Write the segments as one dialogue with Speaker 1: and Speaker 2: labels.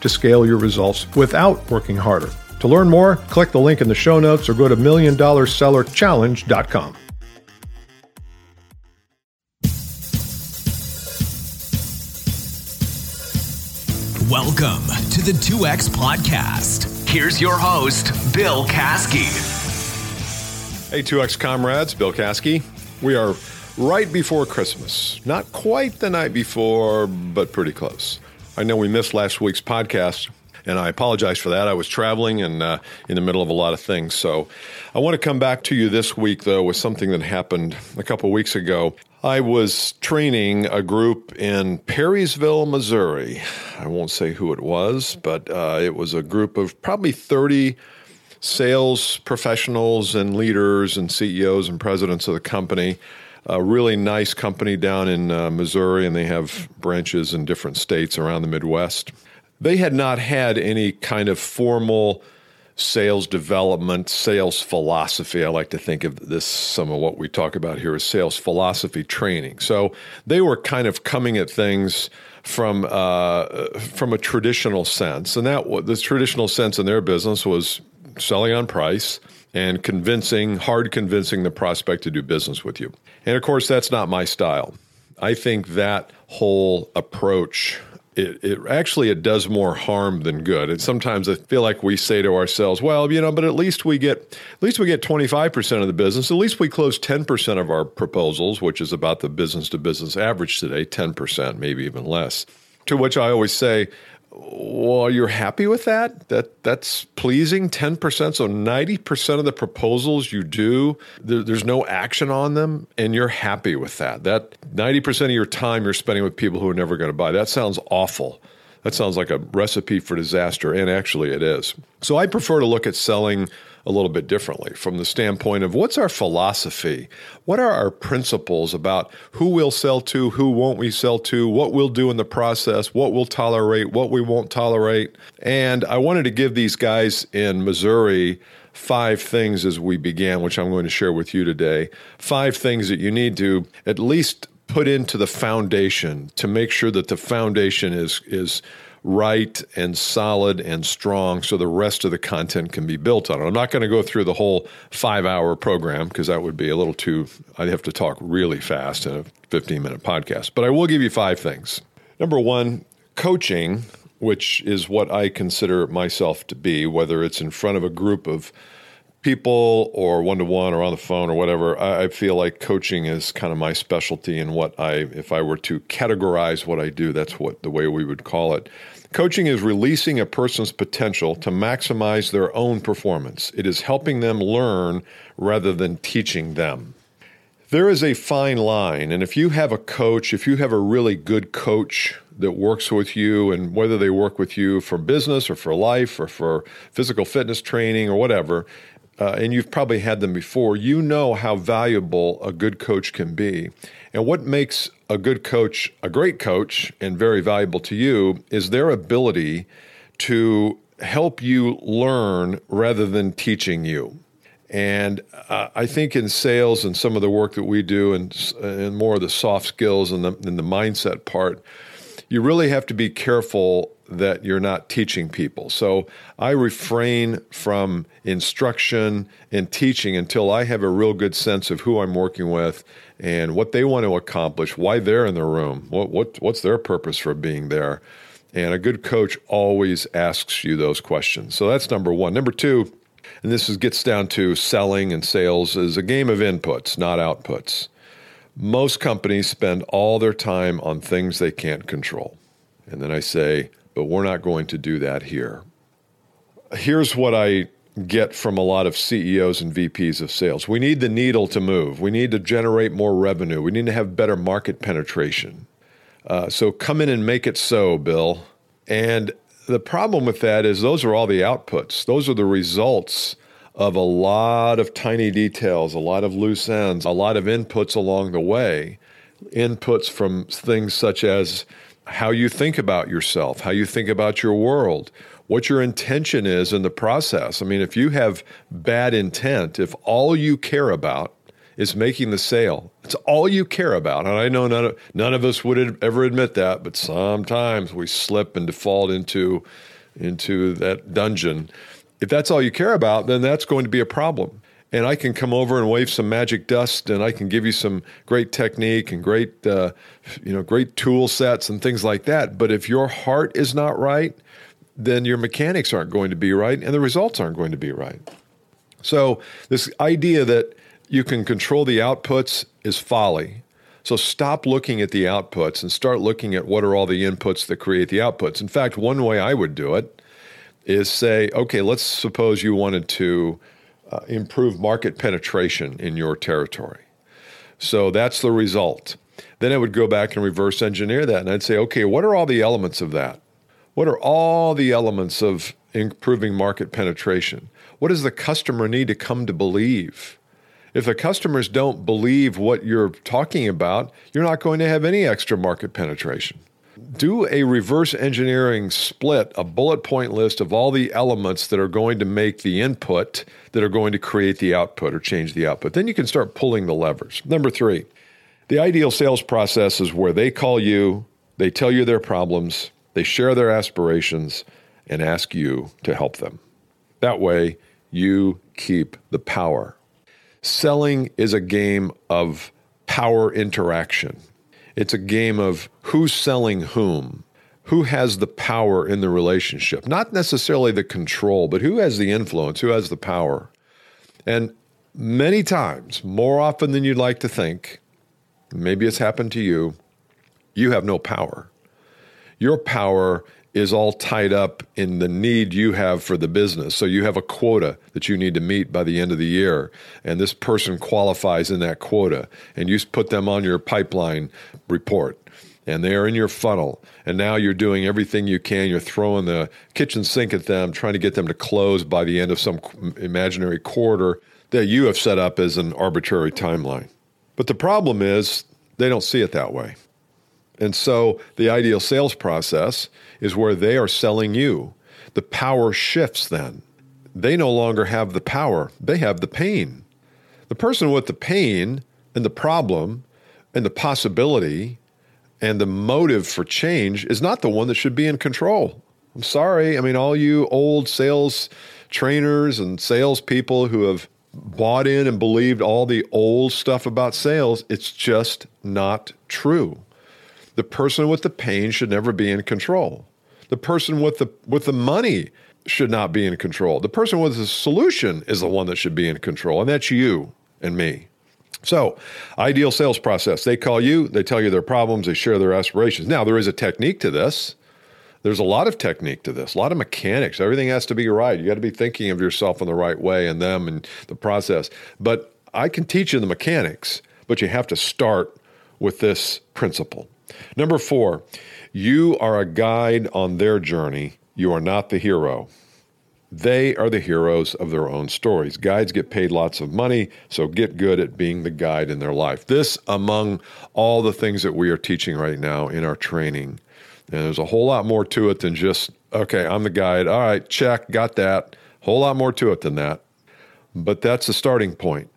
Speaker 1: to scale your results without working harder. To learn more, click the link in the show notes or go to milliondollarsellerchallenge.com.
Speaker 2: Welcome to the 2X Podcast. Here's your host, Bill Caskey.
Speaker 1: Hey, 2X comrades, Bill Caskey. We are right before Christmas. Not quite the night before, but pretty close. I know we missed last week's podcast, and I apologize for that. I was traveling and uh, in the middle of a lot of things. So I want to come back to you this week, though, with something that happened a couple weeks ago. I was training a group in Perryville, Missouri. I won't say who it was, but uh, it was a group of probably 30 sales professionals and leaders and CEOs and presidents of the company a really nice company down in uh, Missouri, and they have branches in different states around the Midwest. They had not had any kind of formal sales development, sales philosophy. I like to think of this, some of what we talk about here as sales philosophy training. So they were kind of coming at things from uh, from a traditional sense, and that the traditional sense in their business was selling on price and convincing, hard convincing the prospect to do business with you. And of course, that's not my style. I think that whole approach it, it, actually it does more harm than good. And sometimes I feel like we say to ourselves, well, you know, but at least we get at least we get 25% of the business. At least we close 10% of our proposals, which is about the business to business average today, 10%, maybe even less. To which I always say, well, you're happy with that? That that's pleasing. Ten percent, so ninety percent of the proposals you do, there, there's no action on them, and you're happy with that. That ninety percent of your time you're spending with people who are never going to buy. That sounds awful. That sounds like a recipe for disaster, and actually it is. So I prefer to look at selling a little bit differently from the standpoint of what's our philosophy? What are our principles about who we'll sell to, who won't we sell to, what we'll do in the process, what we'll tolerate, what we won't tolerate? And I wanted to give these guys in Missouri five things as we began, which I'm going to share with you today. Five things that you need to at least put into the foundation to make sure that the foundation is is right and solid and strong so the rest of the content can be built on it. I'm not going to go through the whole five hour program because that would be a little too, I'd have to talk really fast in a 15 minute podcast. But I will give you five things. Number one, coaching, which is what I consider myself to be, whether it's in front of a group of people or one to one or on the phone or whatever, I, feel like coaching is kind of my specialty and what I, if I were to categorize what I do, that's what the way we would call it. Coaching is releasing a person's potential to maximize their own performance. It is helping them learn rather than teaching them. There is a fine line, and if you have a coach, if you have a really good coach that works with you, and whether they work with you for business or for life or for physical fitness training or whatever, uh, and you've probably had them before, you know how valuable a good coach can be. And what makes a good coach a great coach and very valuable to you is their ability to help you learn rather than teaching you. And uh, I think in sales and some of the work that we do and, and more of the soft skills and the, and the mindset part, you really have to be careful that you're not teaching people. So I refrain from instruction and teaching until I have a real good sense of who I'm working with and what they want to accomplish, why they're in the room, what, what what's their purpose for being there. And a good coach always asks you those questions. So that's number one. Number two, and this is, gets down to selling and sales, is a game of inputs, not outputs. Most companies spend all their time on things they can't control. And then I say, but we're not going to do that here. Here's what I get from a lot of CEOs and VPs of sales. We need the needle to move. We need to generate more revenue. We need to have better market penetration. Uh, so come in and make it so, Bill. And the problem with that is those are all the outputs. Those are the results of a lot of tiny details, a lot of loose ends, a lot of inputs along the way. Inputs from things such as how you think about yourself, how you think about your world, what your intention is in the process. I mean, if you have bad intent, if all you care about is making the sale, it's all you care about. And I know none of, none of us would ever admit that, but sometimes we slip and default into, into that dungeon. If that's all you care about, then that's going to be a problem. And I can come over and wave some magic dust, and I can give you some great technique and great, uh, you know, great tool sets and things like that. But if your heart is not right, then your mechanics aren't going to be right and the results aren't going to be right. So, this idea that you can control the outputs is folly. So, stop looking at the outputs and start looking at what are all the inputs that create the outputs. In fact, one way I would do it is say, okay, let's suppose you wanted to uh, improve market penetration in your territory. So, that's the result. Then I would go back and reverse engineer that and I'd say, okay, what are all the elements of that? What are all the elements of improving market penetration? What does the customer need to come to believe? If the customers don't believe what you're talking about, you're not going to have any extra market penetration. Do a reverse engineering split, a bullet point list of all the elements that are going to make the input that are going to create the output or change the output. Then you can start pulling the levers. Number three, the ideal sales process is where they call you, they tell you their problems, they share their aspirations and ask you to help them. That way, you keep the power. Selling is a game of power interaction. It's a game of who's selling whom, who has the power in the relationship, not necessarily the control, but who has the influence, who has the power. And many times, more often than you'd like to think, maybe it's happened to you, you have no power. Your power is all tied up in the need you have for the business. So you have a quota that you need to meet by the end of the year, and this person qualifies in that quota, and you put them on your pipeline report. And they are in your funnel. And now you're doing everything you can. You're throwing the kitchen sink at them, trying to get them to close by the end of some imaginary quarter that you have set up as an arbitrary timeline. But the problem is, they don't see it that way. And so the ideal sales process is where they are selling you. The power shifts then. They no longer have the power, they have the pain. The person with the pain and the problem and the possibility and the motive for change is not the one that should be in control. I'm sorry. I mean, all you old sales trainers and salespeople who have bought in and believed all the old stuff about sales, it's just not true. The person with the pain should never be in control. The person with the with the money should not be in control. The person with the solution is the one that should be in control, and that's you and me. So, ideal sales process. They call you, they tell you their problems, they share their aspirations. Now, there is a technique to this. There's a lot of technique to this, a lot of mechanics. Everything has to be right. You got to be thinking of yourself in the right way and them and the process. But I can teach you the mechanics, but you have to start with this principle. Number four, you are a guide on their journey. You are not the hero. They are the heroes of their own stories. Guides get paid lots of money, so get good at being the guide in their life. This, among all the things that we are teaching right now in our training. And there's a whole lot more to it than just, okay, I'm the guide. All right, check, got that. Whole lot more to it than that. But that's the starting point,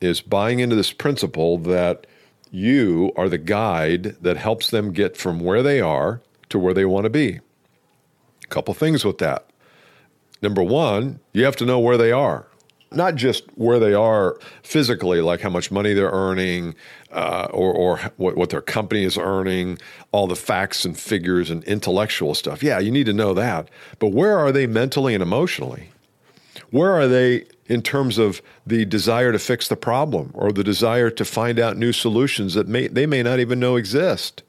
Speaker 1: is buying into this principle that you are the guide that helps them get from where they are to where they want to be. A couple things with that. Number one, you have to know where they are. Not just where they are physically, like how much money they're earning, uh, or, or what, what their company is earning, all the facts and figures and intellectual stuff. Yeah, you need to know that. But where are they mentally and emotionally? Where are they in terms of the desire to fix the problem or the desire to find out new solutions that may, they may not even know exist.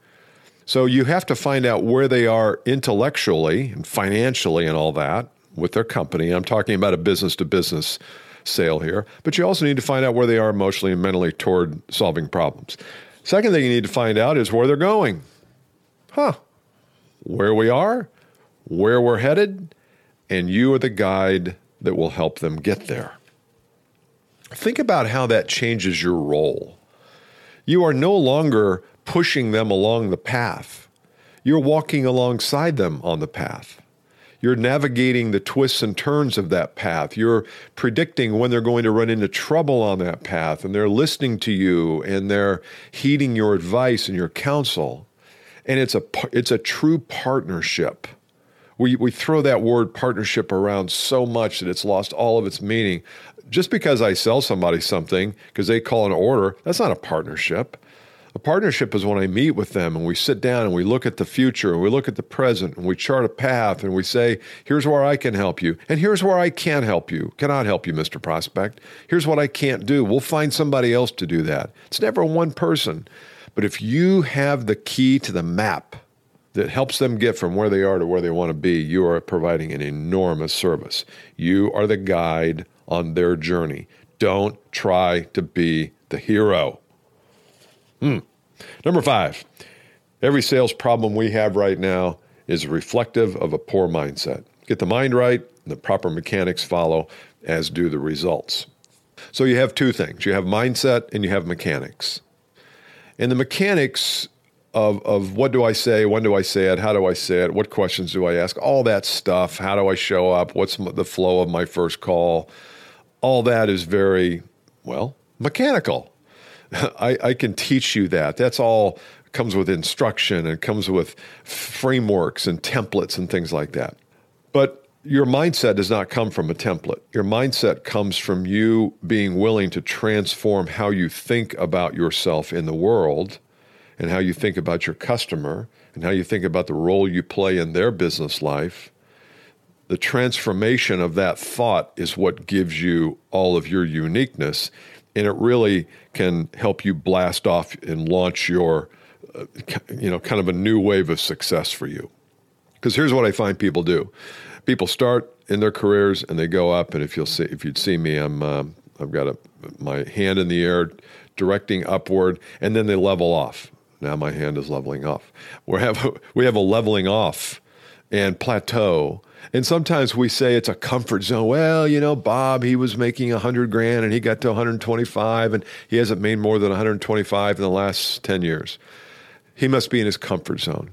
Speaker 1: So you have to find out where they are intellectually and financially and all that with their company. I'm talking about a business to business sale here, but you also need to find out where they are emotionally and mentally toward solving problems. Second thing you need to find out is where they're going. Huh. Where we are, where we're headed, and you are the guide that will help them get there. Think about how that changes your role. You are no longer pushing them along the path, you're walking alongside them on the path. You're navigating the twists and turns of that path. You're predicting when they're going to run into trouble on that path, and they're listening to you and they're heeding your advice and your counsel. And it's a, it's a true partnership. We, we throw that word partnership around so much that it's lost all of its meaning. Just because I sell somebody something because they call an order, that's not a partnership. A partnership is when I meet with them and we sit down and we look at the future and we look at the present and we chart a path and we say, here's where I can help you and here's where I can't help you. Cannot help you, Mr. Prospect. Here's what I can't do. We'll find somebody else to do that. It's never one person. But if you have the key to the map that helps them get from where they are to where they want to be, you are providing an enormous service. You are the guide on their journey. Don't try to be the hero. Hmm. Number five, every sales problem we have right now is reflective of a poor mindset. Get the mind right, and the proper mechanics follow, as do the results. So you have two things you have mindset and you have mechanics. And the mechanics of, of what do I say, when do I say it, how do I say it, what questions do I ask, all that stuff, how do I show up, what's the flow of my first call, all that is very, well, mechanical. I, I can teach you that. That's all comes with instruction and comes with frameworks and templates and things like that. But your mindset does not come from a template. Your mindset comes from you being willing to transform how you think about yourself in the world and how you think about your customer and how you think about the role you play in their business life. The transformation of that thought is what gives you all of your uniqueness and it really can help you blast off and launch your, uh, you know, kind of a new wave of success for you. Because here's what I find people do: people start in their careers and they go up, and if you'll see, if you'd see me, I'm um, I've got a, my hand in the air, directing upward, and then they level off. Now my hand is leveling off. We have we have a leveling off and plateau and sometimes we say it's a comfort zone. Well, you know, Bob, he was making 100 grand and he got to 125 and he hasn't made more than 125 in the last 10 years. He must be in his comfort zone.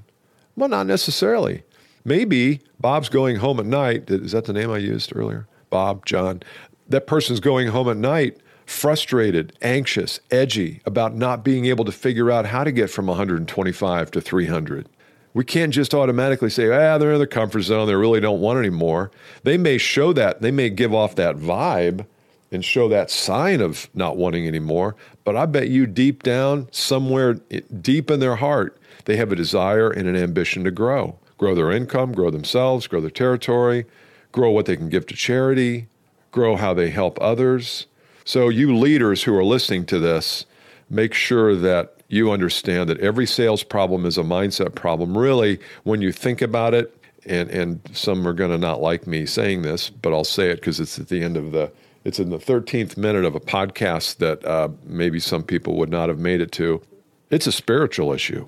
Speaker 1: Well, not necessarily. Maybe Bob's going home at night. Is that the name I used earlier? Bob, John. That person's going home at night frustrated, anxious, edgy about not being able to figure out how to get from 125 to 300. We can't just automatically say, ah, they're in the comfort zone. They really don't want any more. They may show that, they may give off that vibe and show that sign of not wanting anymore. But I bet you deep down, somewhere deep in their heart, they have a desire and an ambition to grow grow their income, grow themselves, grow their territory, grow what they can give to charity, grow how they help others. So, you leaders who are listening to this, make sure that you understand that every sales problem is a mindset problem. Really, when you think about it, and, and some are going to not like me saying this, but I'll say it because it's at the end of the, it's in the 13th minute of a podcast that uh, maybe some people would not have made it to. It's a spiritual issue.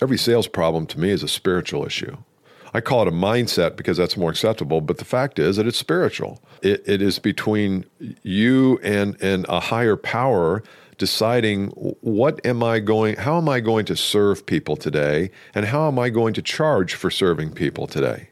Speaker 1: Every sales problem to me is a spiritual issue. I call it a mindset because that's more acceptable, but the fact is that it's spiritual. It, it is between you and, and a higher power deciding what am I going, how am I going to serve people today, and how am I going to charge for serving people today?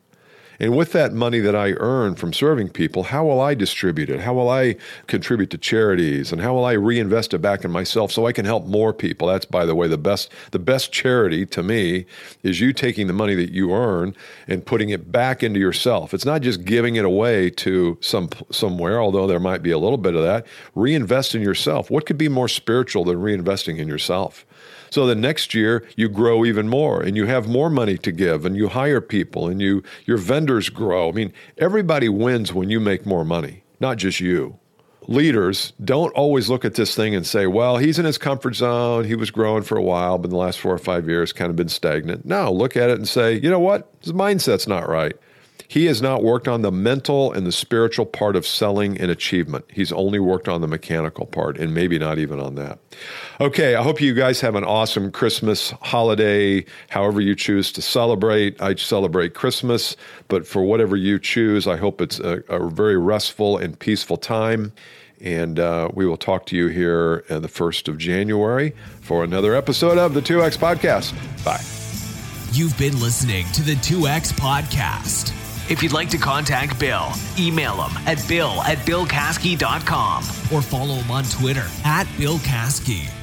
Speaker 1: And with that money that I earn from serving people, how will I distribute it? How will I contribute to charities? And how will I reinvest it back in myself so I can help more people? That's by the way the best the best charity to me is you taking the money that you earn and putting it back into yourself. It's not just giving it away to some somewhere, although there might be a little bit of that. Reinvest in yourself. What could be more spiritual than reinvesting in yourself? So the next year you grow even more and you have more money to give and you hire people and you your vendors grow. I mean, everybody wins when you make more money, not just you. Leaders don't always look at this thing and say, well, he's in his comfort zone. He was growing for a while, but in the last four or five years, kind of been stagnant. No, look at it and say, you know what? His mindset's not right. He has not worked on the mental and the spiritual part of selling and achievement. He's only worked on the mechanical part and maybe not even on that. Okay, I hope you guys have an awesome Christmas holiday, however you choose to celebrate. I celebrate Christmas, but for whatever you choose, I hope it's a, a very restful and peaceful time. And uh, we will talk to you here on the 1st of January for another episode of the 2X Podcast. Bye.
Speaker 2: You've been listening to the 2X Podcast. If you'd like to contact Bill, email him at bill at billcaskey.com or follow him on Twitter at Bill Caskey.